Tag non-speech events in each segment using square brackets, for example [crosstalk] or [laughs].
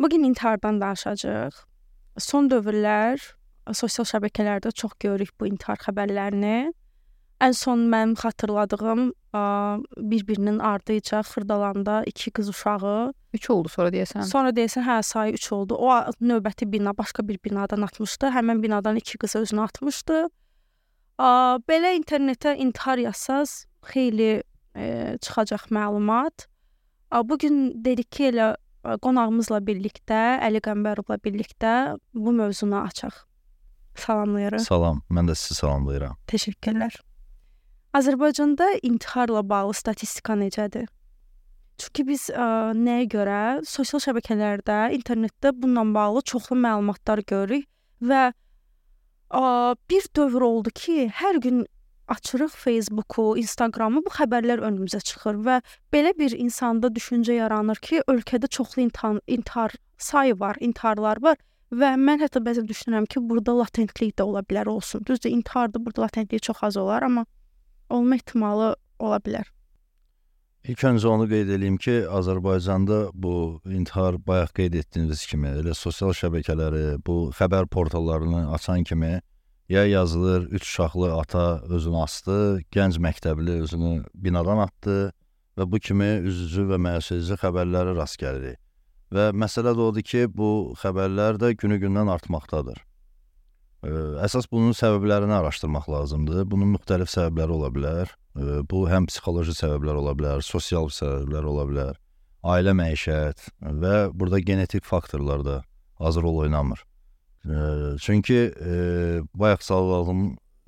Bu gün intihardan danışacağıq. Son dövrlər sosial şəbəkələrdə çox görürük bu intihar xəbərlərini. Ən son mənim xatırladığım ə, bir-birinin ardınca Xırdalanda iki qız uşağı 3 oldu sonra deyəsən. Sonra deyəsən hə sayı 3 oldu. O növbəti bina başqa bir binadan atmışdı. Həmin binadan iki qızı özünə atmışdı. Belə internetə intihar yazsaz xeyli e, çıxacaq məlumat. Bu gün dedik ki, elə qonağımızla birlikdə, Əli Qəmbərovla birlikdə bu mövzunu açaq. Salamlayırıq. Salam, mən də sizi salamlayıram. Təşəkkürlər. Azərbaycanda intiharla bağlı statistika necədir? Çünki biz ə, nəyə görə sosial şəbəkələrdə, internetdə bununla bağlı çoxlu məlumatlar görürük və ə, bir dövr oldu ki, hər gün açırıq Facebooku, Instagramı, bu xəbərlər önümüzə çıxır və belə bir insanda düşüncə yaranır ki, ölkədə çoxlu intihar, intihar sayı var, intiharlar var və mən hətta bəzən düşünürəm ki, burada latentlik də ola bilər olsun. Düzdür, intiharda burada latentlik çox az olar, amma olma ehtimalı ola bilər. İlk öncə onu qeyd edeyim ki, Azərbaycanda bu intihar bayaq qeyd etdiyiniz kimi, elə sosial şəbəkələri, bu xəbər portallarını açan kimi ya yazılır, üç uşaqlı ata özünü asdı, gənc məktəbli özünü binadan atdı və bu kimi üzücü və məəssəsi xəbərlərə rast gəlirik. Və məsələ də odur ki, bu xəbərlər də günü-gündən artmaqdadır. Ə, Əsas bunun səbəblərini araşdırmaq lazımdır. Bunun müxtəlif səbəbləri ola bilər. Ə, Bu həm psixoloji səbəblər ola bilər, sosial səbəblər ola bilər, ailə məişət və burada genetik faktorlar da az rol oynamır. Çünki ə, bayaq salladığım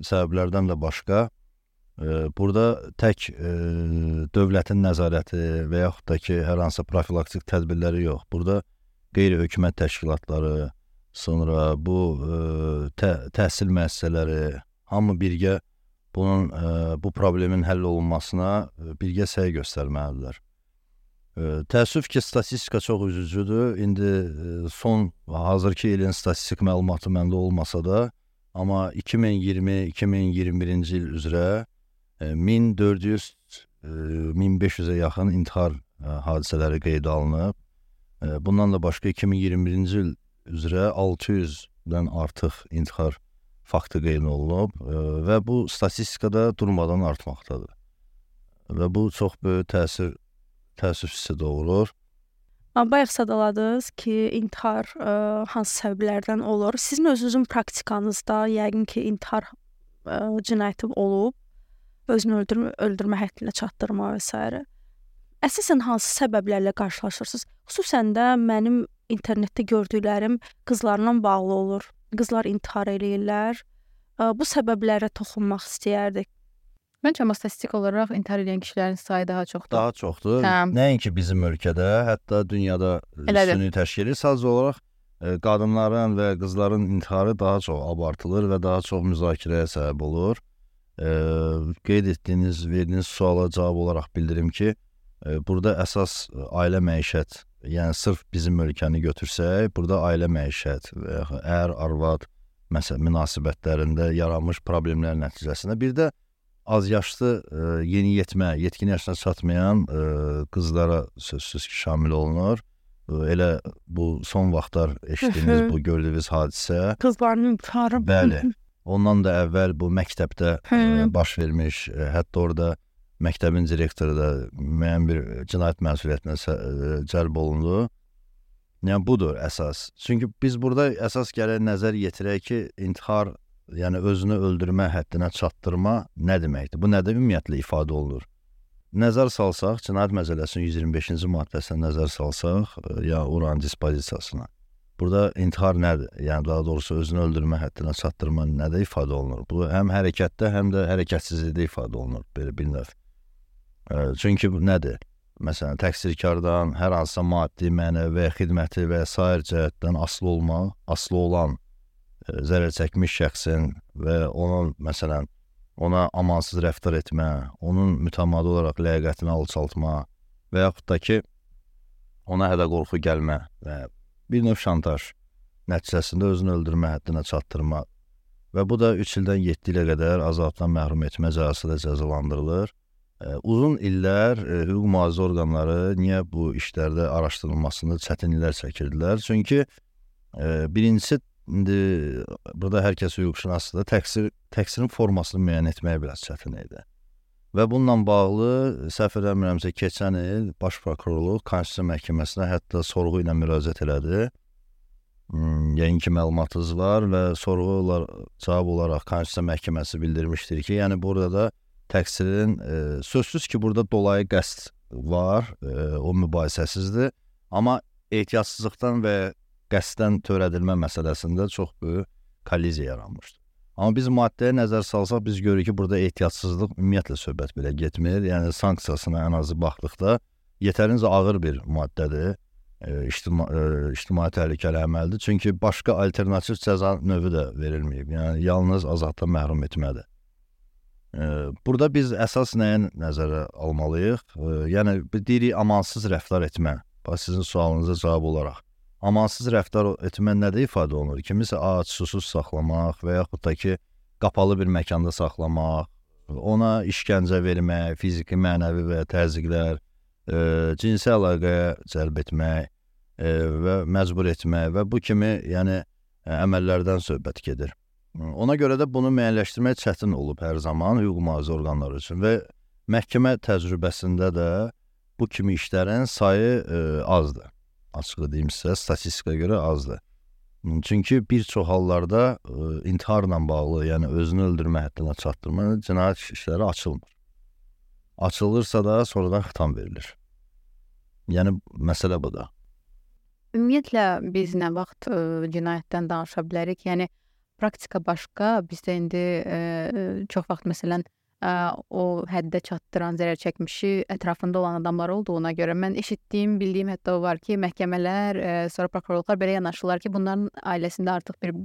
səbəblərdən də başqa ə, burada tək ə, dövlətin nəzarəti və yaxud da ki, hər hansı profilaktik tədbirləri yox. Burada qeyri-hökumət təşkilatları, sonra bu tə, təhsil müəssisələri hamı birgə bunun bu problemin həll olunmasına birgə səy göstərməlidirlər. Təəssüf ki, statistika çox üzücüdür. İndi ə, son hazırki ilin statistik məlumatı məndə olmasa da, amma 2020-2021-ci il üzrə ə, 1400 ə, 1500-ə yaxın intihar hadisələri qeydə alınıb. Bundan da başqa 2021-ci il üzrə 600-dən artıq intihar faktı qeyd olunub və bu statistikada durmadan artmaqdadır. Və bu çox böyük təsir təəssüf hissi doğurur. Bayaq sadaladınız ki, intihar ə, hansı səbəblərdən olur? Sizin özünüzün praktikanızda yəqin ki, intihar ə, cinayəti olub, özünü öldürmə, öldürmə həddinə çatdırma və s. Əsasən hansı səbəblərlə qarşılaşırsınız? Xüsusən də mənim internetdə gördüklərim qızlarla bağlı olur. Qızlar intihar eləyirlər. Bu səbəblərə toxunmaq istəyərdik. Məncə amma statistik olaraq intihar edən kişilərin sayı daha çoxdur. Daha çoxdur. Hə. Nəinki bizim ölkədə, hətta dünyada Elədir. süni təşkili sadəcə olaraq ə, qadınların və qızların intiharı daha çox abartılır və daha çox müzakirəyə səbəb olur. Ə, qeyd etdiyiniz, verdiyiniz suala cavab olaraq bildirim ki, ə, burada əsas ailə məişət, yəni sırf bizim ölkəni götürsək, burada ailə məişət ər, arvad məsəl münasibətlərində yaranmış problemlər nəticəsində bir də az yaşlı ə, yeniyetmə, yetkin yaşına çatmayan ə, qızlara sözsüz ki, şamil olunur. Ə, Elə bu son vaxtlar eşitdiyimiz bu gördüyünüz hadisə, Qızların intiharı. bəli. Ondan da əvvəl bu məktəbdə Hı. baş vermiş, ə, hətta orada məktəbin direktoru da müəyyən bir cinayət məsuliyyətinə ə, cəlb olundu. Yəni budur əsas. Çünki biz burada əsas gərək nəzər yetirək ki, intihar, yəni özünü öldürmə həddinə çatdırma nə deməkdir? Bu nədə ümumiyyətlə ifadə olunur? Nəzər salsaq, Cinayət Məcəlləsinin 125-ci maddəsinə nəzər salsaq, ə, ya oranın dispozisiyasına. Burada intihar nədir? Yəni daha doğrusu özünü öldürmə həddinə çatdırma nədə ifadə olunur? Bu həm hərəkətdə, həm də hərəkətsizlikdə ifadə olunur belə bir növ. Ə, Çünki bu nədir? Məsələn, təqsirkardan hər hansısa maddi, mənəvi xidməti və sair cəhətdən asılı olmaq, asılı olan zərər çəkmiş şəxsin və onun məsələn ona amansız rəftar etmə, onun mütəmadi olaraq ləyaqətini alçaltma və yaxud da ki ona hədə-qorxu gəlmə və bir növ şantaj nəticəsində özünü öldürmə həddinə çatdırma və bu da 3 ildən 7 ilə qədər azadlıqdan məhrum etmə cəzası da cəzalandırılır uzun illər hüquq mühafizə orqanları niyə bu işlərdə araşdırılmasında çətinliklər çəkirdilər? Çünki birincisi indi burada hər kəs hüquqşünasdır. Təqsir təqsirin formasını müəyyən etmək biraz çətin idi. Və bununla bağlı səhv eləmirəmsə keçən il baş prokurorluq Konstitusiya məhkəməsinə hətta sorğu ilə müraciət elədi. Hmm, yəqin ki məlumatınız var və sorğu olar cavab olaraq Konstitusiya məhkəməsi bildirmişdir ki, yəni burada da təqsirin e, sözsüz ki, burada dolayı qəsd var, e, o mübahisəsizdir. Amma ehtiyatsızlıqdan və qəsddən törədilmə məsələsində çox böyük kolliziya yaranmışdır. Amma biz maddəyə nəzər salsaq biz görürük ki, burada ehtiyatsızlıq ümumiyyətlə söhbət belə getmir. Yəni sanksiyasına ən azı baxdıqda yetərincə ağır bir maddədir ictima ictimai təhlükəli əməldir. Çünki başqa alternativ cəza növü də verilməyib. Yəni yalnız azadlıqdan məhrum etmədir. Burada biz əsas nəyə nəzərə almalıyıq? Yəni deyirik amansız rəftar etmə. Bax sizin sualınıza cavab olaraq. Amansız rəftar etmə nədə ifadə olunur? Kimisə ac, susuz saxlamaq və yaxud da ki, qapalı bir məkanda saxlamaq, ona işgəncə vermək, fiziki, mənəvi və təzyiqlər, e, cinsi əlaqəyə cəlb etmək e, və məcbur etmək və bu kimi, yəni əməllərdən söhbət gedir. Ona görə də bunu müəyyənləşdirmək çətin olub hər zaman hüquq mühafizə orqanları üçün və məhkəmə təcrübəsində də bu kimi işlərin sayı e, azdır. Açığı deyim sizə, statistikaya görə azdır. Çünki bir çox hallarda e, intiharla bağlı, yəni özünü öldürmə həddinə çatdırma cinayət işləri açılmır. Açılırsa da sonradan xitam verilir. Yəni məsələ budur. Ümumiyyətlə biz nə vaxt ə, cinayətdən danışa bilərik? Yəni praktika başqa, bizdə indi ə, çox vaxt məsələn ə, o həddə çatdıran zərər çəkmişi ətrafında olan adamlar olduğuna görə mən eşitdiyim, bildiyim hətta var ki, məhkəmələr, sonra prokurorluqlar belə yanaşırlar ki, bunların ailəsində artıq bir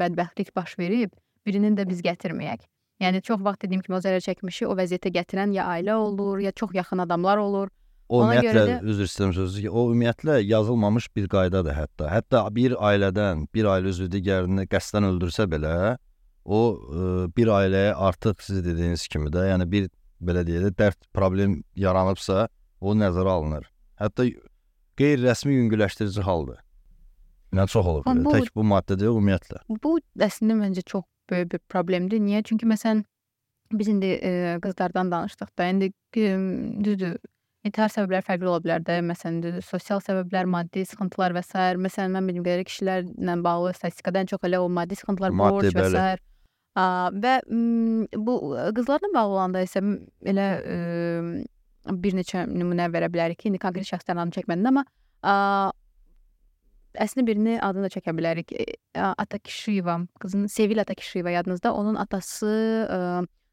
bədbəxtlik baş verib, birinin də biz gətirməyək. Yəni çox vaxt dediyim kimi o zərər çəkmişi o vəziyyətə gətirən ya ailə olur, ya çox yaxın adamlar olur. O Ona ümumiyyətlə görə də- üzr istəyirəm sözü ki, o ümumiyyətlə yazılmamış bir qaydadır hətta. Hətta bir ailədən bir ailə üzvü digərini qəsdən öldürsə belə, o ə, bir ailəyə artıq siz dediyiniz kimi də, yəni bir belə deyək də dərd, problem yaranıbsa, o nəzərə alınır. Hətta qeyri-rəsmi yüngülləşdirici haldır. Yəni çox. Amma belə. bu- Tək bu maddədə yox, ümumiyyətlə. Bu əslində məncə çox böyük bir problemdir. Niyə? Çünki məsələn biz indi e, qızlardan danışdıq da, indi e, düzdür, intihar səbəbləri fərqli ola bilər də. Məsələn, sosial səbəblər, maddi sıxıntılar və s. Məsələn, mən bildiyim qədərilə kişilərlə bağlı statistikada ən çox elə o maddi sıxıntılar, Maddi, borc və s. Və bu qızlarla bağlı olanda isə elə bir neçə nümunə verə bilərik ki, indi konkret şəxslərin adını çəkmədim, amma əslində birini adını da çəkə bilərik. E, Atakişiyeva, qızın Sevil Atakişiyeva yadınızda, onun atası ə,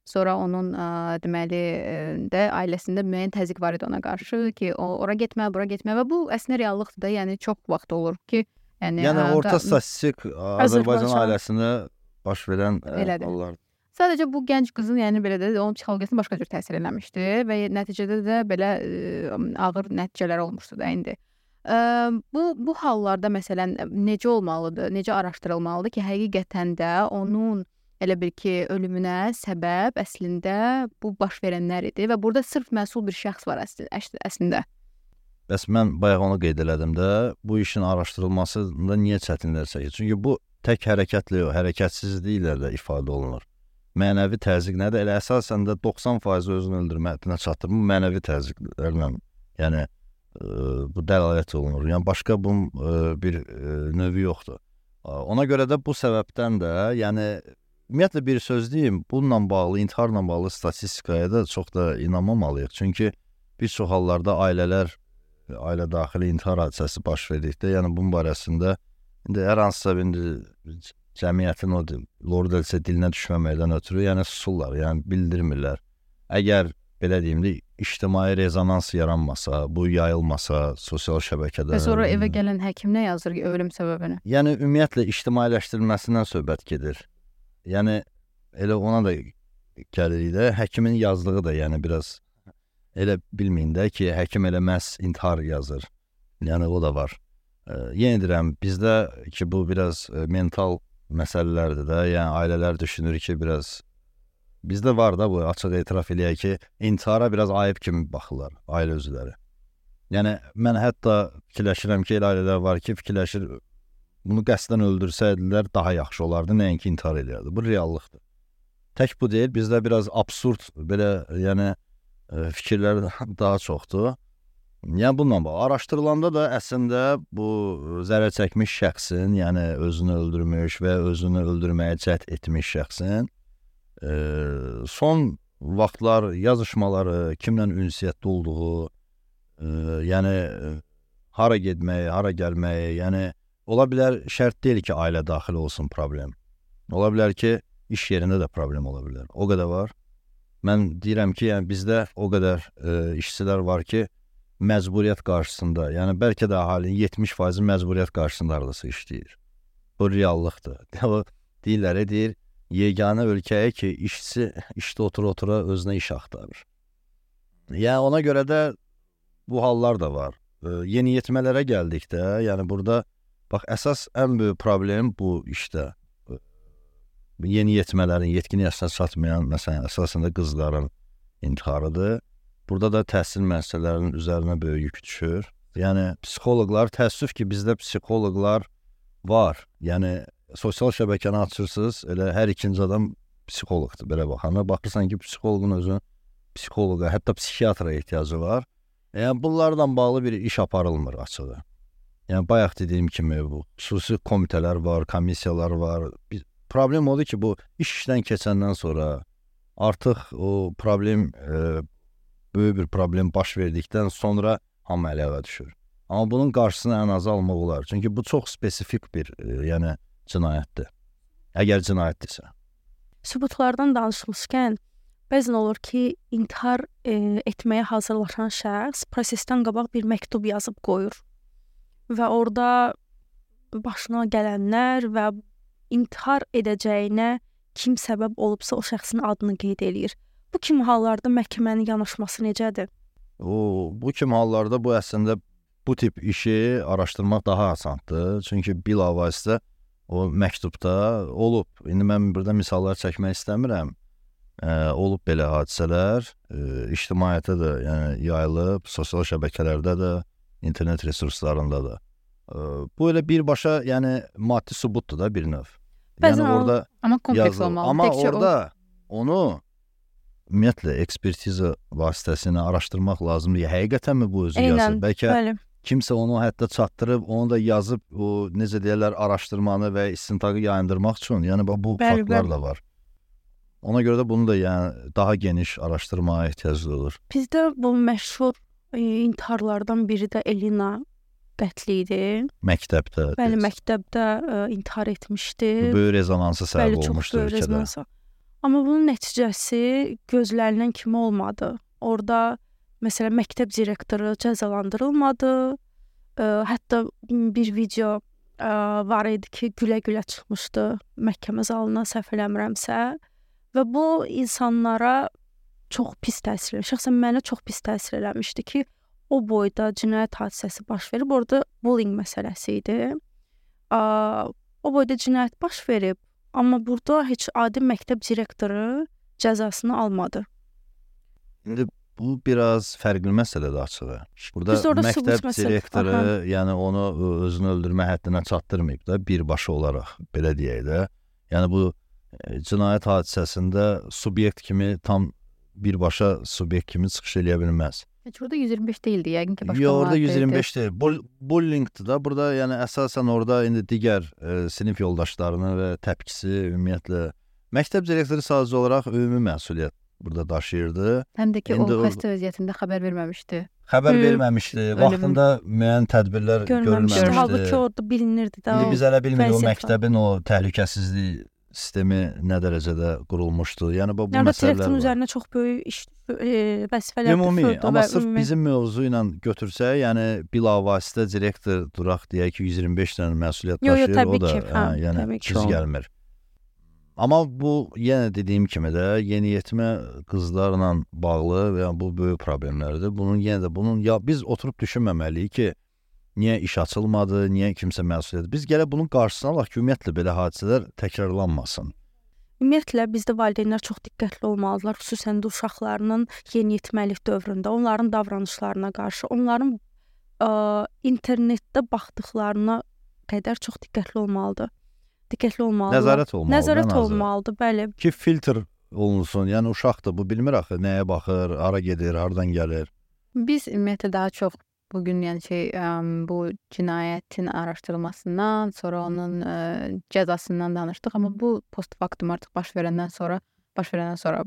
sonra onun ə, deməli ə, də ailəsində müəyyən təzyiq var idi ona qarşı ki, o ora getmə, bura getmə və bu əslində reallıqdır da, yəni çox vaxt olur ki, yəni, Yəni ə, orta qa- statistik Azərbaycan Azərbaycan- ailəsində baş verən ə, Elədir. hallar. Sadəcə bu gənc qızın, yəni belə də onun psixologiyasına başqa cür təsir eləmişdi və nəticədə də belə ə, ağır nəticələr olmuşdu da indi. Ə, bu bu hallarda məsələn necə olmalıdır? Necə araşdırılmalıdır ki, həqiqətən də onun elə bil ki, ölümünə səbəb əslində bu baş verənlər idi və burada sırf məsul bir şəxs var əsl- əs- əslində. Bəs mən bayaq onu qeyd elədim də, bu işin araşdırılmasında niyə çətinliklər çəkir? Çünki bu tək hərəkətlə yox, hərəkətsizliklə də ifadə olunur. Mənəvi təzyiq nədir? Elə əsasən də 90% özünü öldürmə həddinə çatdırma mənəvi təzyiqlərlə, yəni ə, bu dəlalət olunur. Yəni başqa bunun ə, bir ə, növü yoxdur. Ona görə də bu səbəbdən də, yəni ümumiyyətlə bir söz deyim, bununla bağlı, intiharla bağlı statistikaya da çox da inanmamalıyıq. Çünki bir çox hallarda ailələr ailə daxili intihar hadisəsi baş verdikdə, yəni bunun barəsində indi hər hansısa indi cəmiyyətin o dil- lordelse dilinə düşməməkdən ötürü, yəni susurlar, yəni bildirmirlər. Əgər belə deyim də ictimai rezonans yaranmasa, bu yayılmasa sosial şəbəkədə Və sonra evə gələn həkim nə yazır ki, ölüm səbəbini? Yəni ümumiyyətlə ictimailəşdirilməsindən söhbət gedir. Yəni elə ona da gəlirik də, həkimin yazdığı da yəni biraz elə bilməyin də ki, həkim elə məhz intihar yazır. Yəni o da var. E, yenə deyirəm, bizdə ki bu biraz e, mental məsələlərdir də. Yəni ailələr düşünür ki, biraz bizdə var da bu açıq etiraf eləyək ki, intihara biraz ayıb kimi baxırlar ailə üzvləri. Yəni mən hətta fikirləşirəm ki, elə ailələr var ki, fikirləşir bunu qəsdən öldürsəydilər daha yaxşı olardı, nəinki intihar eləyərdi. Bu reallıqdır. Tək bu deyil, bizdə biraz absurd belə, yəni ə, fikirlər [laughs] daha çoxdur. Yəni bununla bağlı araşdırılanda da əslində bu zərər çəkmiş şəxsin, yəni özünü öldürmüş və özünü öldürməyə cəhd etmiş şəxsin ə, son vaxtlar yazışmaları, kimlə ünsiyyətdə olduğu, ə, yəni hara getməyi, hara gəlməyi, yəni ola bilər şərt deyil ki, ailə daxil olsun problem. Ola bilər ki, iş yerində də problem ola bilər. O qədər var. Mən deyirəm ki, yəni bizdə o qədər ə, işçilər var ki, məcburiyyət qarşısında, yəni bəlkə də əhalinin 70% məcburiyyət qarşısında hardasa işləyir. Bu reallıqdır. [laughs] Deyirlər, deyir, yeganə ölkəyə ki, işçi işdə otura-otura özünə iş axtarır. Yəni ona görə də bu hallar da var. E, yeniyetmələrə gəldikdə, yəni burada bax əsas ən böyük problem bu işdə. E, yeniyetmələrin, yetkin yaşına çatmayan, məsələn, əsasında qızların intiharıdır. Burada da təhsil müəssisələrinin üzərinə böyük yük düşür. Yəni psixoloqlar təəssüf ki, bizdə psixoloqlar var. Yəni sosial şəbəkəni açırsınız, elə hər ikinci adam psixoloqdur belə baxanda. Baxırsan ki, psixoloqun özü psixoloqa, hətta psixiatra ehtiyacı var. Yəni bunlarla bağlı bir iş aparılmır açığı. Yəni bayaq dediyim kimi bu xüsusi komitələr var, komissiyalar var. Bir problem odur ki, bu iş işdən keçəndən sonra artıq o problem e, böyük bir problem baş verdikdən sonra hamı ələ düşür. Amma bunun qarşısını ən azı almaq olar. Çünki bu çox spesifik bir, e, yəni cinayətdir. Əgər cinayətdirsə. Sübutlardan danışmışkən, bəzən olur ki, intihar e, etməyə hazırlaşan şəxs prosesdən qabaq bir məktub yazıb qoyur. Və orada başına gələnlər və intihar edəcəyinə kim səbəb olubsa o şəxsin adını qeyd eləyir. Bu kimi hallarda məhkəmənin yanaşması necədir? O, bu kimi hallarda bu əslində bu tip işi araşdırmaq daha asandır. Çünki bilavasitə o məktubda olub. İndi mən burada misallar çəkmək istəmirəm. Ə, olub belə hadisələr, ə, ictimaiyyətə də, yəni yayılıb, sosial şəbəkələrdə də, internet resurslarında da. Ə, bu elə birbaşa, yəni maddi sübutdur da bir növ. Bəzən yəni orada amma kompleks olmalı. Amma Təkcə orada o... onu ümumiyyətlə ekspertiza vasitəsilə araşdırmaq lazımdır. Həqiqətənmi bu özü Eynən, yazır? Bəlkə Bəli. kimsə onu hətta çatdırıb, onu da yazıb o necə deyirlər araşdırmanı və istintaqı yayındırmaq üçün, yəni bu, Bəli, faktlar bəli. da var. Ona görə də bunu da yəni daha geniş araşdırmaya ehtiyac olur. Bizdə bu məşhur e, intiharlardan biri də Elina qətli idi. Məktəbdə. Bəli, deyirsən. məktəbdə ə, intihar etmişdi. böyük rezonansa səbəb Bəli, çox olmuşdu böyük ölkədə. rezonansa. Amma bunun nəticəsi gözlənilən kimi olmadı. Orda məsələn məktəb direktoru cəzalandırılmadı. Ə, hətta bir video ə, var idi ki, gülə-gülə çıxmışdı məhkəmə zalına səhv eləmirəmsə və bu insanlara çox pis təsir. Şəxsən mənə çox pis təsir eləmişdi ki, o boyda cinayət hadisəsi baş verib, orada bullying məsələsi idi. Ə, o boyda cinayət baş verib, amma burada heç adi məktəb direktoru cəzasını almadı. İndi bu biraz fərqli məsələdir açığı. Burada məktəb direktoru, Aha. yəni onu özünü öldürmə həddinə çatdırmayıb da birbaşa olaraq belə deyək də. Yəni bu ə, cinayət hadisəsində subyekt kimi tam birbaşa subyekt kimi çıxış eləyə bilməz. Heç burada 125 deyildi, yəqin ki, başqa Yo, orada maddə idi. 125 deyil. Bull bullyingdir da. Burada yəni əsasən orada indi digər ə, sinif yoldaşlarının və təpkisi ümumiyyətlə məktəb direktoru sadəcə olaraq ümumi məsuliyyət burada daşıyırdı. Həm də ki, İndi o xəstə vəziyyətində xəbər verməmişdi. Xəbər Hı. verməmişdi. Ölüm- Vaxtında müəyyən tədbirlər Görməmişdi. görülməmişdi. Halbuki orada bilinirdi də. İndi o biz hələ bilmirik o məktəbin o təhlükəsizlik sistemi nə dərəcədə qurulmuşdu. Yəni bu, bu Yəni məsələlər üzərinə çox böyük iş e, vəzifələr Ümumi, düşürdü amma sırf ümumi- bizim mövzu ilə götürsək, yəni bilavasitə direktor duraq deyək ki, 125 dənə məsuliyyət Yo, yo, daşıyır, o da ki, hə, hə, yəni düz gəlmir. Amma bu yenə dediyim kimi də yeniyetmə qızlarla bağlı və yəni bu böyük problemlərdir. Bunun yenə də bunun ya biz oturub düşünməməliyik ki, niyə iş açılmadı, niyə kimsə məsuliyyət. Biz gələ bunun qarşısını alaq ki, ümumiyyətlə belə hadisələr təkrarlanmasın. Ümumiyyətlə bizdə valideynlər çox diqqətli olmalıdırlar, xüsusən də uşaqlarının yeniyetməlik dövründə, onların davranışlarına qarşı, onların ə, internetdə baxdıqlarına qədər çox diqqətli olmalıdır. Diqqətli olmalıdır. Nəzarət olmalıdır. Nəzarət olmalıdır, bəli. Ki filtr olunsun. Yəni uşaqdır, bu bilmir axı nəyə baxır, hara gedir, hardan gəlir. Biz ümumiyyətlə daha çox bu gün yəni şey ə, bu cinayətin araşdırılmasından, sonra onun ə, cəzasından danışdıq, amma bu post faktum artıq baş verəndən sonra baş verəndən sonra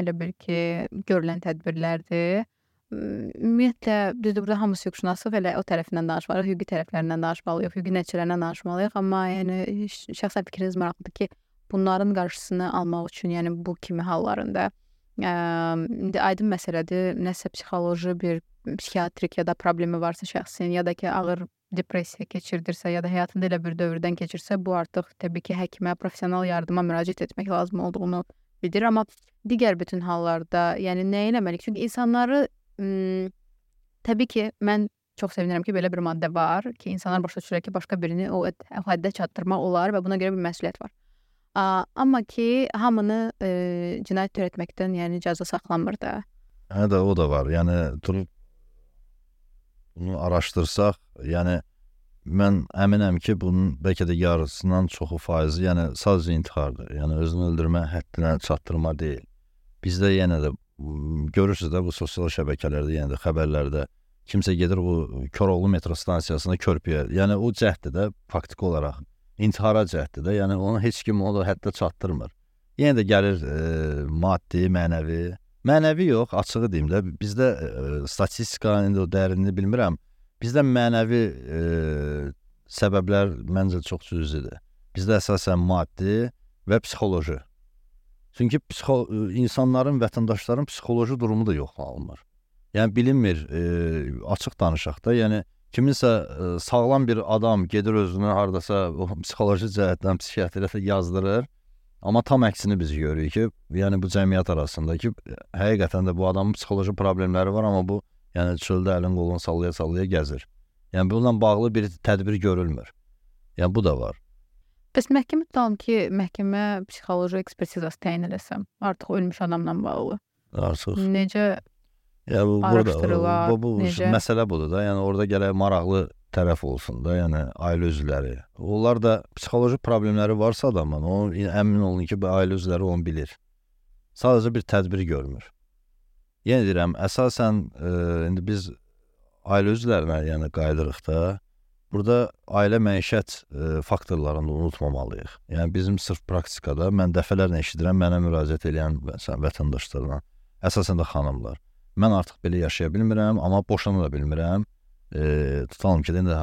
elə bil ki, görülən tədbirlərdir. Ümumiyyətlə düzdür burada hamısı hüquqşünaslıq elə o tərəfindən danışmalıyıq, hüquqi tərəflərindən danışmalıyıq, hüquqi nəticələrindən danışmalıyıq, amma yəni şəxsən fikriniz maraqlıdır ki, bunların qarşısını almaq üçün, yəni bu kimi hallarında indi aydın məsələdir, nəsə psixoloji bir psixiatrik ya da problemi varsa şəxsin ya da ki ağır depressiya keçirdirsə ya da həyatında elə bir dövrdən keçirsə, bu artıq təbii ki, həkimə, professional yardıma müraciət etmək lazım olduğunu bildirir, amma digər bütün hallarda, yəni nə etməliyik? Çünki insanları təbii ki, mən çox sevinirəm ki, belə bir maddə var ki, insanlar başa düşürlər ki, başqa birini o həddə çatdırmaq olar və buna görə bir məsuliyyət var. Amma ki, hamını e, cinayət törətməkdən, yəni cəza saxlanmır da. Hə də o da var. Yəni durub bunu araşdırsaq, yəni mən əminəm ki, bunun bəlkə də yarısından çoxu faizi, yəni sadəcə intihardır. Yəni özünü öldürmə həddinə çatdırma deyil. Bizdə yenə də görürsüz də bu sosial şəbəkələrdə, yəni də xəbərlərdə kimsə gedir bu Koroğlu metro stansiyasına körpüyə. Yəni o cəhddir də faktiki olaraq intihara cəhddir də. Yəni onu heç kim o həddə çatdırmır. Yenə də gəlir e, maddi, mənəvi Mənəvi yox, açığı deyim də, bizdə e, statistika indi o dərinini bilmirəm. Bizdə mənəvi e, səbəblər məncə çox cüzidir. Bizdə əsasən maddi və psixoloji. Çünki psixo insanların, vətəndaşların psixoloji durumu da yoxlanılmır. Yəni bilinmir, e, açıq danışaq da, yəni kiminsə e, sağlam bir adam gedir özünü hardasa o psixoloji cəhətdən psixiatriyata yazdırır. Amma tam əksini biz görürük ki, yəni bu cəmiyyət arasında ki, həqiqətən də bu adamın psixoloji problemləri var, amma bu yəni çöldə əlin qolunu sallaya-sallaya gəzir. Yəni bununla bağlı bir tədbir görülmür. Yəni bu da var. Bəs məhkəmə tutalım ki, məhkəmə psixoloji ekspertizası təyin eləsə, artıq ölmüş adamla bağlı. Artıq. Necə Yəni bu burada bu, bu necə? məsələ budur da. Yəni orada gərək maraqlı tərəf olsun da, yəni ailə üzvləri. Onlar da psixoloji problemləri varsa adamın, o əmin olun ki, bu ailə üzvləri onu bilir. Sadəcə bir tədbir görmür. Yenə deyirəm, əsasən e, indi biz ailə üzvlərinə yəni qayıdırıq da. Burada ailə məişət e, faktorlarını unutmamalıyıq. Yəni bizim sırf praktikada mən dəfələrlə eşidirəm mənə müraciət edən vətəndaşlardan, əsasən də xanımlar. Mən artıq belə yaşaya bilmirəm, amma boşana da bilmirəm. E, tutalım ki, indi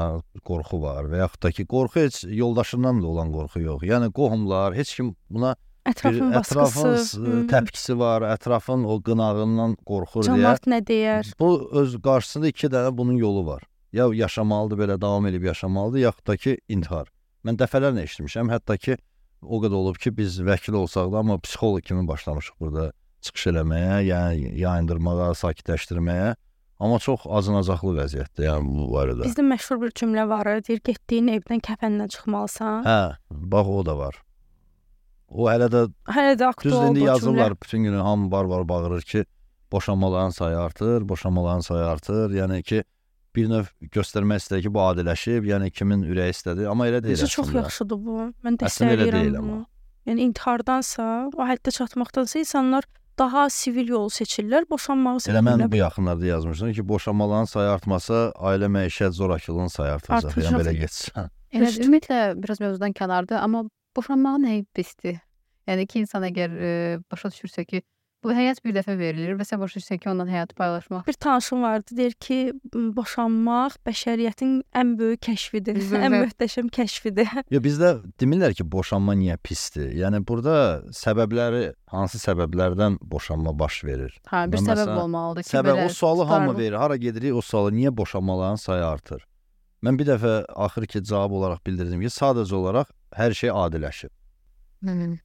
qorxu var və yaxud da ki, qorxu heç yoldaşından da olan qorxu yox. Yəni qohumlar, heç kim buna bir Ətrafın ətrafın baskısı. hı. təpkisi var, ətrafın o qınağından qorxur deyə. Cəmaət nə deyər? Bu öz qarşısında iki dənə bunun yolu var. Ya yaşamalıdır belə davam edib yaşamalıdır, yaxud da ki intihar. Mən dəfələrlə eşitmişəm, hətta ki o qədər olub ki biz vəkil olsaq da amma psixoloq kimi başlamışıq burada çıxış eləməyə, yəni yayındırmağa, sakitləşdirməyə. Amma çox acınacaqlı vəziyyətdir yəni bu barədə. Bizdə məşhur bir cümlə var, deyir, getdiyin evdən kəfənlə çıxmalısan. Hə, bax o da var. O hələ də Hələ də düz aktual indi yazırlar cümlə. bütün günü hamı var-var bağırır ki, boşanmaların sayı artır, boşanmaların sayı artır. Yəni ki bir növ göstərmək istəyir ki, bu adiləşib, yəni kimin ürəyi istədi, amma elə deyil. Necə çox əslində. yaxşıdır bu. Mən dəstəkləyirəm bunu. amma. Yəni intihardansa, o həddə çatmaqdansa insanlar daha sivil yol seçirlər, boşanmağı Elə mən seçirlər. bu yaxınlarda yazmışdım ki, boşanmaların sayı artmasa, ailə məişət zorakılığının sayı artacaq. Artacaq. Yəni belə getsə. [laughs] elə ümumiyyətlə biraz mövzudan kənardır, amma boşanmağın nəyi pisdir? Yəni ki, insan əgər e, başa düşürsə ki, bu həyat bir dəfə verilir və sən başa düşürsən ki, ondan həyatı paylaşmaq Bir tanışım vardı, deyir ki, boşanmaq bəşəriyyətin ən böyük kəşfidir, [laughs] ən möhtəşəm kəşfidir. [laughs] Ya bizdə demirlər ki, boşanma niyə pisdir? Yəni burada səbəbləri, hansı səbəblərdən boşanma baş verir? hə, bir Mən səbəb məsələn, olmalıdır ki, Səbəb belə o sualı hamı tutarlı- verir. Hara gedirik o sualı niyə boşanmaların sayı artır? Mən bir dəfə axır ki cavab olaraq bildirdim ki, sadəcə olaraq hər şey adiləşib Hı.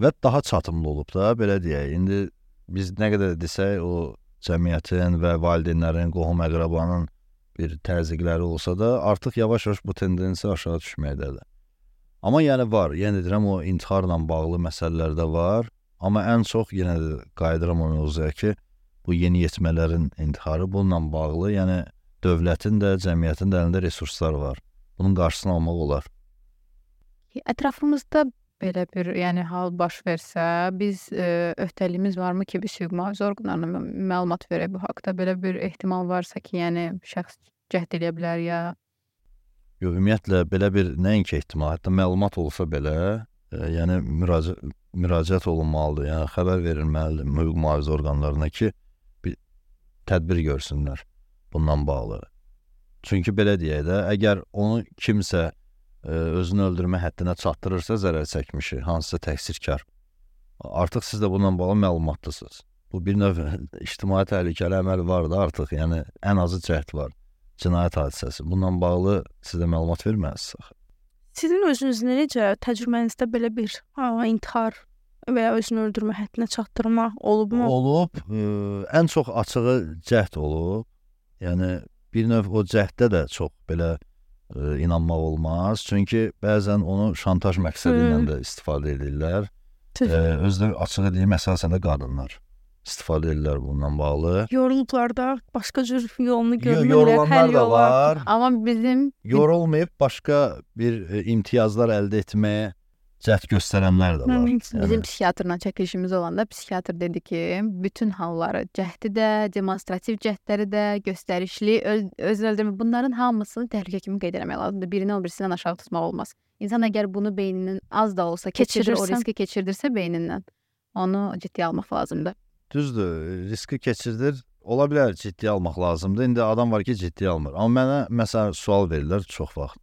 Və daha çatımlı olub da, belə deyək. İndi biz nə qədər desək o cəmiyyətin və valideynlərin, qohum-əqrabanın bir təzyiqləri olsa da, artıq yavaş-yavaş bu tendensiya aşağı düşməkdədir. Amma yəni var, yenə deyirəm o intiharla bağlı məsələlər də var. Amma ən çox yenə də qayıdıram o mövzuya ki, bu yeniyetmələrin intiharı bununla bağlı, yəni dövlətin də, cəmiyyətin də əlində resurslar var. Bunun qarşısını almaq olar. Ətrafımızda belə bir, yəni hal baş versə, biz e, öhdəliyimiz varmı ki, biz hüquq orqanlarına mə- məlumat verək bu haqqda? Belə bir ehtimal varsa ki, yəni şəxs cəhd eləyə bilər ya Yox, ümumiyyətlə belə bir nəinki ehtimal, hətta məlumat olsa belə, e, yəni müraciət müraciət olunmalıdır. Yəni xəbər verilməlidir hüquq mühafizə orqanlarına ki, bir tədbir görsünlər bundan bağlı. Çünki belə deyək də, əgər onu kimsə özünü öldürmə həddinə çatdırırsa zərər çəkmişi, hansısa təqsirkar, artıq siz də bununla bağlı məlumatdasınız. Bu bir növ [laughs] ictimai təhlükəli əməl var da artıq, yəni ən azı cəhd var. Cinayət hadisəsi. Bununla bağlı sizə məlumat verməlisiniz. Sizin özünüzdə necə təcrübənizdə belə bir ha, intihar və ya özünü öldürmə həddinə çatdırma olubmu? Olub, ə, ən çox açığı cəhd olub. Yəni bir növ o cəhddə də çox belə ə, inanmaq olmaz. Çünki bəzən onu şantaj məqsədi ilə də istifadə edirlər. Tüf. Ə, özdə açığı deyim, əsasən də qadınlar istifadə edirlər bununla bağlı. Yorulublar da, başqa cür yolunu Yo- görmürlər, Yorulanlar da var. Amma bizim Yorulmayıb başqa bir ə, imtiyazlar əldə etməyə cəhd göstərənlər də var. Hı, bizim psixiatrla çəkilişimiz olanda psixiatr dedi ki, bütün halları, cəhdi də, demonstrativ cəhdləri də, göstərişli, öz, özünü öldürmə bunların hamısını təhlükə kimi qeyd etmək lazımdır. Birini o birisindən aşağı tutmaq olmaz. İnsan əgər bunu beynindən az da olsa keçirir, o riski keçirdirsə beynindən, onu ciddiyə almaq lazımdır. Düzdür, riski keçirdir. Ola bilər ciddi almaq lazımdır. İndi adam var ki, ciddi almır. Amma mənə məsələn sual verirlər çox vaxt.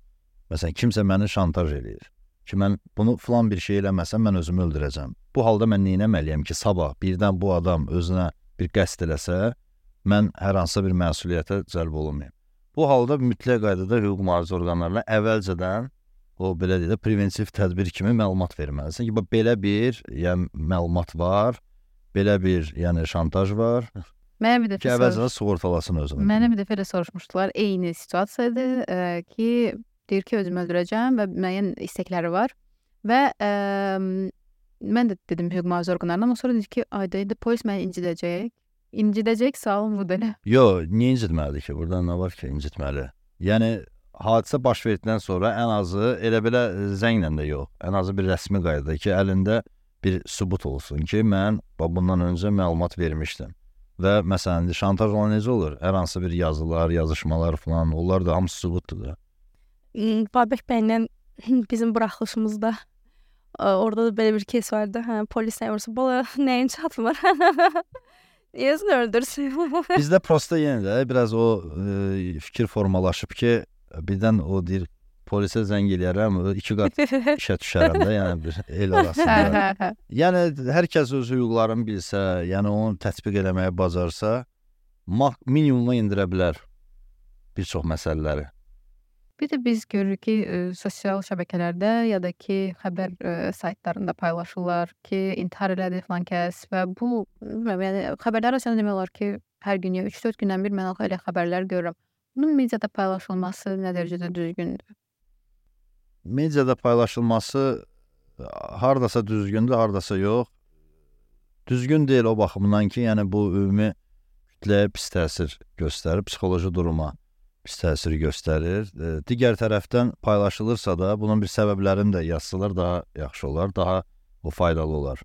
Məsələn, kimsə məni şantaj eləyir. Ki mən bunu falan bir şey eləməsəm mən özümü öldürəcəm. Bu halda mən nə etməliyəm ki, sabah birdən bu adam özünə bir qəsd eləsə, mən hər hansısa bir məsuliyyətə cəlb olunmayım. Bu halda mütləq qaydada hüquq mühafizə orqanlarına əvvəlcədən o belə deyək də preventiv tədbir kimi məlumat verməlisən ki, belə bir, yəni məlumat var, belə bir, yəni şantaj var [laughs] Mənə bir ki, dəfə əvvəlcədən soruş... sığortalasın özünü. Mənə bir dəfə də soruşmuşdular, eyni situasiyadır e, ki, deyir ki, özümü öldürəcəm və müəyyən istəkləri var. Və ə, mən də dedim hüquq mühafizə orqanlarına, amma sonra dedi ki, ayda indi polis məni incidəcək. İncidəcək, sualım budur elə. Yo, niyə incitməlidir ki? Burada nə var ki, incitməli? Yəni hadisə baş verdikdən sonra ən azı elə belə e, zənglə də yox, ən azı bir rəsmi qaydada ki, əlində bir sübut olsun ki, mən bundan öncə məlumat vermişdim. Və məsələn, indi şantaj olan necə olur? Hər hansı bir yazılar, yazışmalar falan, onlar da hamısı sübutdur da. Babək bəylə [clears throat] bizim buraxılışımızda orada da belə bir kes vardı. Hə, polis nə vursa, bala nəyin çatmır? Yazın öldürsün. [laughs] Bizdə prosta yenə də biraz o e, fikir formalaşıb ki, birdən o deyir polisə zəng eləyərəm, iki qat [laughs] işə düşərəm də, yəni bir el [laughs] arasında. Yəni hər kəs öz hüquqlarını bilsə, yəni onu tətbiq eləməyi bacarsa, minimuma endirə bilər bir çox məsələləri. Bir də biz görürük ki, ə, sosial şəbəkələrdə ya da ki, xəbər ə, saytlarında paylaşırlar ki, intihar elədi filan kəs və bu bilmirəm, yəni xəbərlər arasında demək olar ki, hər gün ya 3-4 gündən bir mən elə xəbərlər görürəm. Bunun mediada paylaşılması nə dərəcədə düzgündür? Mediada paylaşılması hardasa düzgündür, hardasa yox. Düzgün deyil o baxımdan ki, yəni bu ümumi kütləyə pis təsir göstərir, psixoloji duruma təsir göstərir. E, Digər tərəfdən paylaşılırsa da bunun bir səbəblərini də yazsalar daha yaxşı olar, daha o faydalı olar.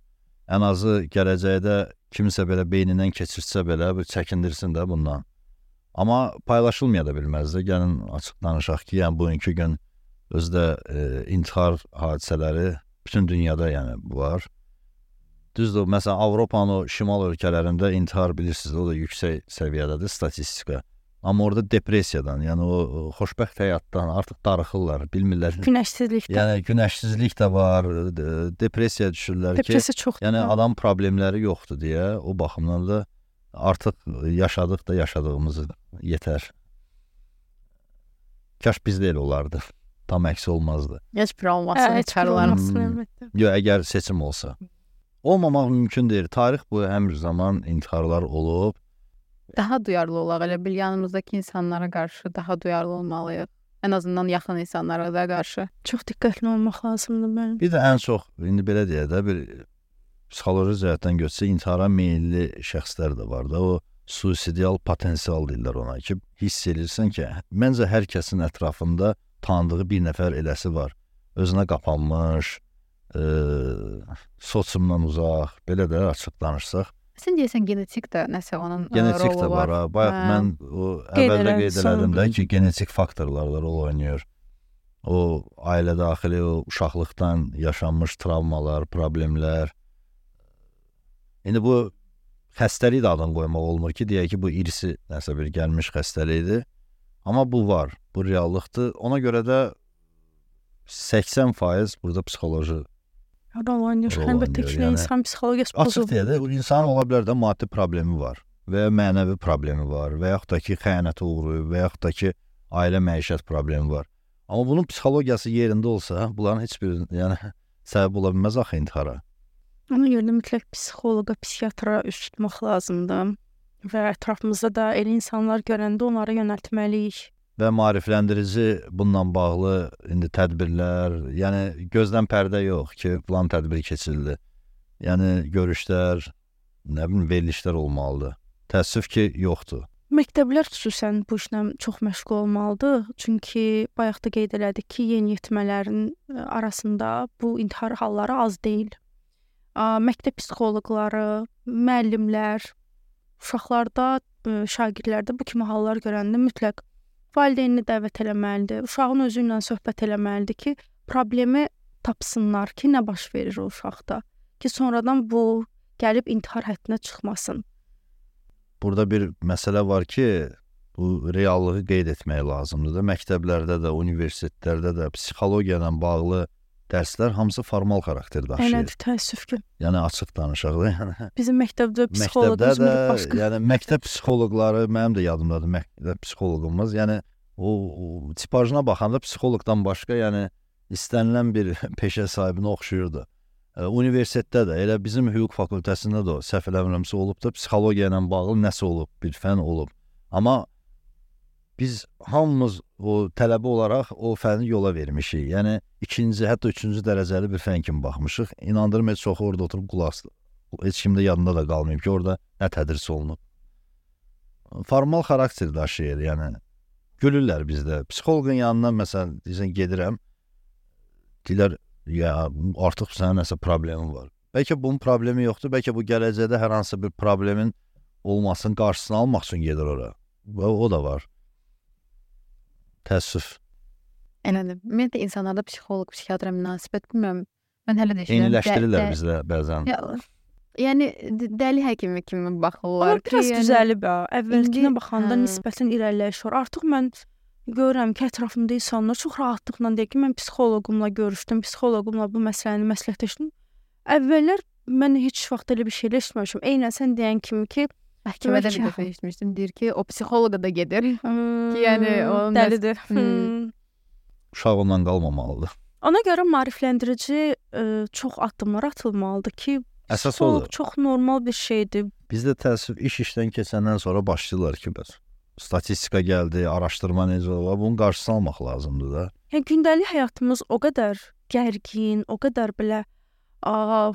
Ən azı gələcəkdə kimsə belə beynindən keçirsə belə bir çəkindirsin də bundan. Amma paylaşılmaya da bilməz də. Gəlin açıq danışaq ki, yəni bugünkü gün özdə e, intihar hadisələri bütün dünyada yəni var. Düzdür, məsələn Avropanın o şimal ölkələrində intihar bilirsiniz, o da yüksək səviyyədədir statistika. Amma orada depressiyadan, yəni o, xoşbəxt həyatdan artıq darıxırlar, bilmirlər. Günəşsizlikdə. Yəni günəşsizlik də var, depressiyaya düşürlər ki, Depressiya çox. yəni adam problemləri yoxdur deyə o baxımdan da artıq yaşadıq da yaşadığımızı yetər. Kaş bizdə elə olardı. Tam əksi olmazdı. Heç bir olmasın, Hə, heç bir olmasın Hmm. əlbəttə. Yox, əgər seçim olsa. Olmamaq mümkün deyil. Tarix bu həmr zaman intiharlar olub. Daha duyarlı olaq, elə bil yanımızdakı insanlara qarşı daha duyarlı olmalıyıq. Ən azından yaxın insanlara da qarşı. Çox diqqətli olmaq lazımdır mənim. Bir də ən çox indi belə deyək də bir psixoloji cəhətdən götürsə intihara meylli şəxslər də var da. O suicidal potensial deyirlər ona ki, hiss edirsən ki, məncə hər kəsin ətrafında tanıdığı bir nəfər eləsi var. Özünə qapanmış, e, sosiumdan uzaq, belə də açıq danışsaq. Sən deyəsən genetik də nəsə onun ə, Genetik rolu də var. ha. Bayaq Hə. mən o əvvəldə qeyd elədim də ki, genetik faktorlar da rol oynayır. O ailə daxili o uşaqlıqdan yaşanmış travmalar, problemlər. İndi bu xəstəlik də adını qoymaq olmur ki, deyək ki, bu irsi nəsə bir gəlmiş xəstəlikdir. Amma bu var, bu reallıqdır. Ona görə də 80% burada psixoloji Rol oynayır. Rol Əlbəttə ki, yəni. insan psixologiyası Açıq pozulur. deyə də o insan ola bilər də maddi problemi var və ya mənəvi problemi var və yaxud da ki xəyanətə uğrayıb və yaxud da ki ailə məişət problemi var. Amma bunun psixologiyası yerində olsa, bunların heç bir yəni [laughs] səbəb ola bilməz axı intihara. Ona görə də mütləq psixoloqa, psixiatra üst tutmaq lazımdır və ətrafımızda da elə insanlar görəndə onlara yönəltməliyik. Və maarifləndirici bununla bağlı indi tədbirlər, yəni gözdən pərdə yox ki, plan tədbir keçirildi. Yəni görüşlər, nə bilim verilişlər olmalıdır. Təəssüf ki, yoxdur. Məktəblər xüsusən bu işlə çox məşğul olmalıdır. Çünki bayaq da qeyd elədik ki, yeniyetmələrin ə, arasında bu intihar halları az deyil. Məktəb psixoloqları, müəllimlər, uşaqlarda, ə, şagirdlərdə bu kimi hallar görəndə mütləq valideynini dəvət eləməlidir. Uşağın özü ilə söhbət eləməlidir ki, problemi tapsınlar ki, nə baş verir o uşaqda ki, sonradan bu gəlib intihar həddinə çıxmasın. Burada bir məsələ var ki, bu reallığı qeyd etmək lazımdır da. Məktəblərdə də, universitetlərdə də psixologiya ilə bağlı dərslər hamısı formal xarakter daşıyır. Elədir, təəssüf ki. Yəni açıq danışaq da. Yəni [laughs] Bizim məktəbdə psixoloqumuz başqa. yəni məktəb psixoloqları mənim də yadımdadır, məktəb psixoloqumuz. Yəni o, o tipajına baxanda psixoloqdan başqa, yəni istənilən bir [laughs] peşə sahibinə oxşuyurdu. E, Universitetdə də, elə bizim hüquq fakültəsində də o, səhv eləmirəmsə olub da psixologiya ilə bağlı nəsə olub, bir fən olub. Amma biz hamımız o tələbə olaraq o fəni yola vermişik. Yəni ikinci, hətta üçüncü dərəcəli bir fən kimi baxmışıq. İnandırım heç çoxu orada oturub qulaq asdı. Heç kimdə yadında da qalmayıb ki, orada nə tədris olunub. Formal xarakter daşıyır, yəni gülürlər bizdə. Psixoloqun yanına məsələn deyirsən gedirəm. Deyirlər ya artıq sənin nəsə problemin var. Bəlkə bunun problemi yoxdur, bəlkə bu gələcəkdə hər hansı bir problemin olmasının qarşısını almaq üçün gedir ora. Və o da var. Təəssüf. Elədir. Ümumiyyətlə insanlarda psixoloq, psixiatra münasibət bilmirəm. Mən hələ də eşidirəm. Eyniləşdirirlər Də- bizdə bəzən. Ya, yəni dəli həkimi kimi Amma baxırlar ki, biraz yəni düzəlib ha. Əvvəlkinə baxanda hə. nisbətən irəliləyiş var. Artıq mən görürəm ki, ətrafımda insanlar çox rahatlıqla deyir ki, mən psixoloqumla görüşdüm, psixoloqumla bu məsələni məsləhətləşdim. Əvvəllər mən heç vaxt elə bir şey eşitməmişəm. Eynən sən deyən kimi ki, məhkəmədə bir dəfə eşitmişdim. Deyir ki, o psixoloqa da gedir. hmm, yəni onun nəs- dəlidir. Hmm. Hmm. Uşaq ondan qalmamalıdır. Ona görə maarifləndirici ə, çox addımlar atılmalıdır ki, Əsas odur. çox normal bir şeydir. Bizdə təəssüf iş işdən keçəndən sonra başlayırlar ki, bəs statistika gəldi, araşdırma necə olar, bunun qarşısını almaq lazımdır da. Yəni gündəlik həyatımız o qədər gərgin, o qədər belə a,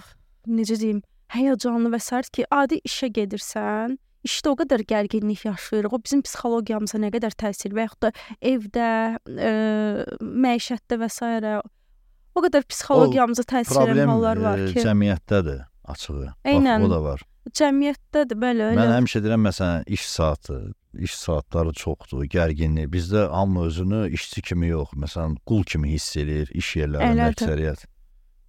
necə deyim, həyəcanlı və sair ki, adi işə gedirsən, işdə o qədər gərginlik yaşayırıq. O bizim psixologiyamıza nə qədər təsir və yaxud da evdə, ə, məişətdə və s. o qədər psixologiyamıza təsir edən hallar var e, ki, cəmiyyətdədir açığı. Eynən. Bax, o da var. cəmiyyətdədir Mən elə. həmişə deyirəm məsələn iş saatı, iş saatları çoxdur, gərginlik. Bizdə hamı özünü işçi kimi yox, məsələn qul kimi hiss eləyir iş yerlərində əksəriyyət.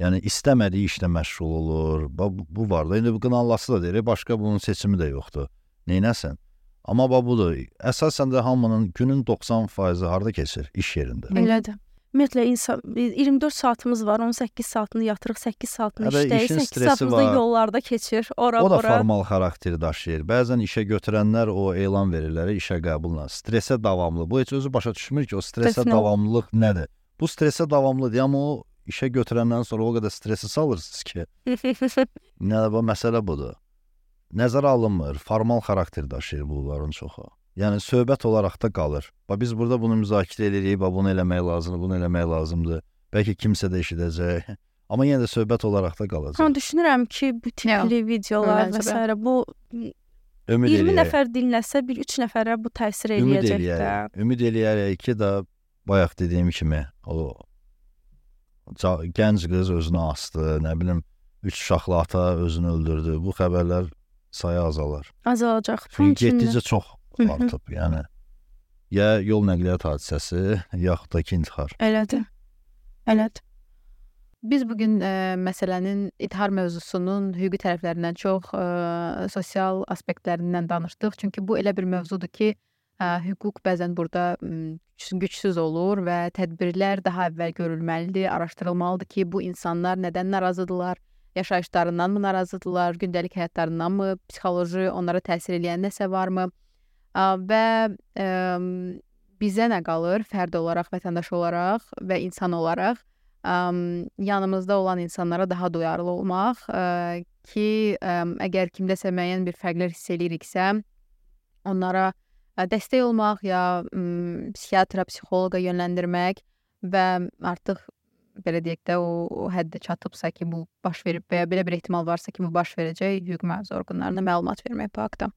Yəni istəmədiyi işlə məşğul olur. Bu, bu var da. İndi bu qınanlası da deyir, başqa bunun seçimi də yoxdur. Neynəsən? Amma bax budur. Əsasən də hamının günün 90%-i harda keçir? İş yerində. Elədir. Ümumiyyətlə insan 24 saatımız var. 18 saatını yatırıq, 8 saatını Hələ işləyir, işin 8 stresi saatımız da yollarda keçir, ora O da bura. formal xarakteri daşıyır. Bəzən işə götürənlər o elan verirlər işə qəbulla. Stressə davamlı. Bu heç özü başa düşmür ki, o stressə davamlılıq nədir? Bu stressə davamlıdır, amma o işə götürəndən sonra o qədər stresi salırsınız ki, [laughs] nə bu məsələ budur. Nəzərə alınmır. Formal xarakter daşıyır bunların çoxu. Yəni söhbət olaraq da qalır. Bax biz burada bunu müzakirə edirik, bax bunu eləmək lazımdır, bunu eləmək lazımdır. Bəlkə kimsə də eşidəcək. [laughs] Amma yenə də söhbət olaraq da qalacaq. Amma düşünürəm ki, bu tipli videolar və s. bu Ümid 20 eləyək. nəfər dinləsə, bir 3 nəfərə bu təsir Ümid eləyəcək də. Ümid eləyərək ki, da bayaq dediyim kimi o gənc qız özünü asdı, nə bilim 3 uşaqlı ata özünü öldürdü. Bu xəbərlər sayı azalar. Azalacaq. Çünki getdikcə çox Hı hı. artıb, yəni ya yol nəqliyyat hadisəsi, yaxud da ki intihar. Elədir. Elədir. Biz bu gün ə, məsələnin intihar mövzusunun hüquqi tərəflərindən çox ə, sosial aspektlərindən danışdıq. Çünki bu elə bir mövzudur ki, hüquq bəzən burada gücsüz olur və tədbirlər daha əvvəl görülməlidir, araşdırılmalıdır ki, bu insanlar nədən narazıdırlar, yaşayışlarından mı narazıdırlar, gündəlik həyatlarından mı, psixoloji onlara təsir edən nəsə varmı? Ə, və ə, bizə nə qalır fərd olaraq, vətəndaş olaraq və insan olaraq əm, yanımızda olan insanlara daha duyarlı olmaq ə, ki, əm, əgər kimdəsə müəyyən bir fərqlər hiss eləyiriksə, onlara ə, dəstək olmaq ya psixiatra, psixoloqa yönləndirmək və artıq belə deyək də o, həddə çatıbsa ki, bu baş verib və ya belə bir ehtimal varsa ki, bu baş verəcək, hüquq mühafizə orqanlarına məlumat vermək bu haqqda.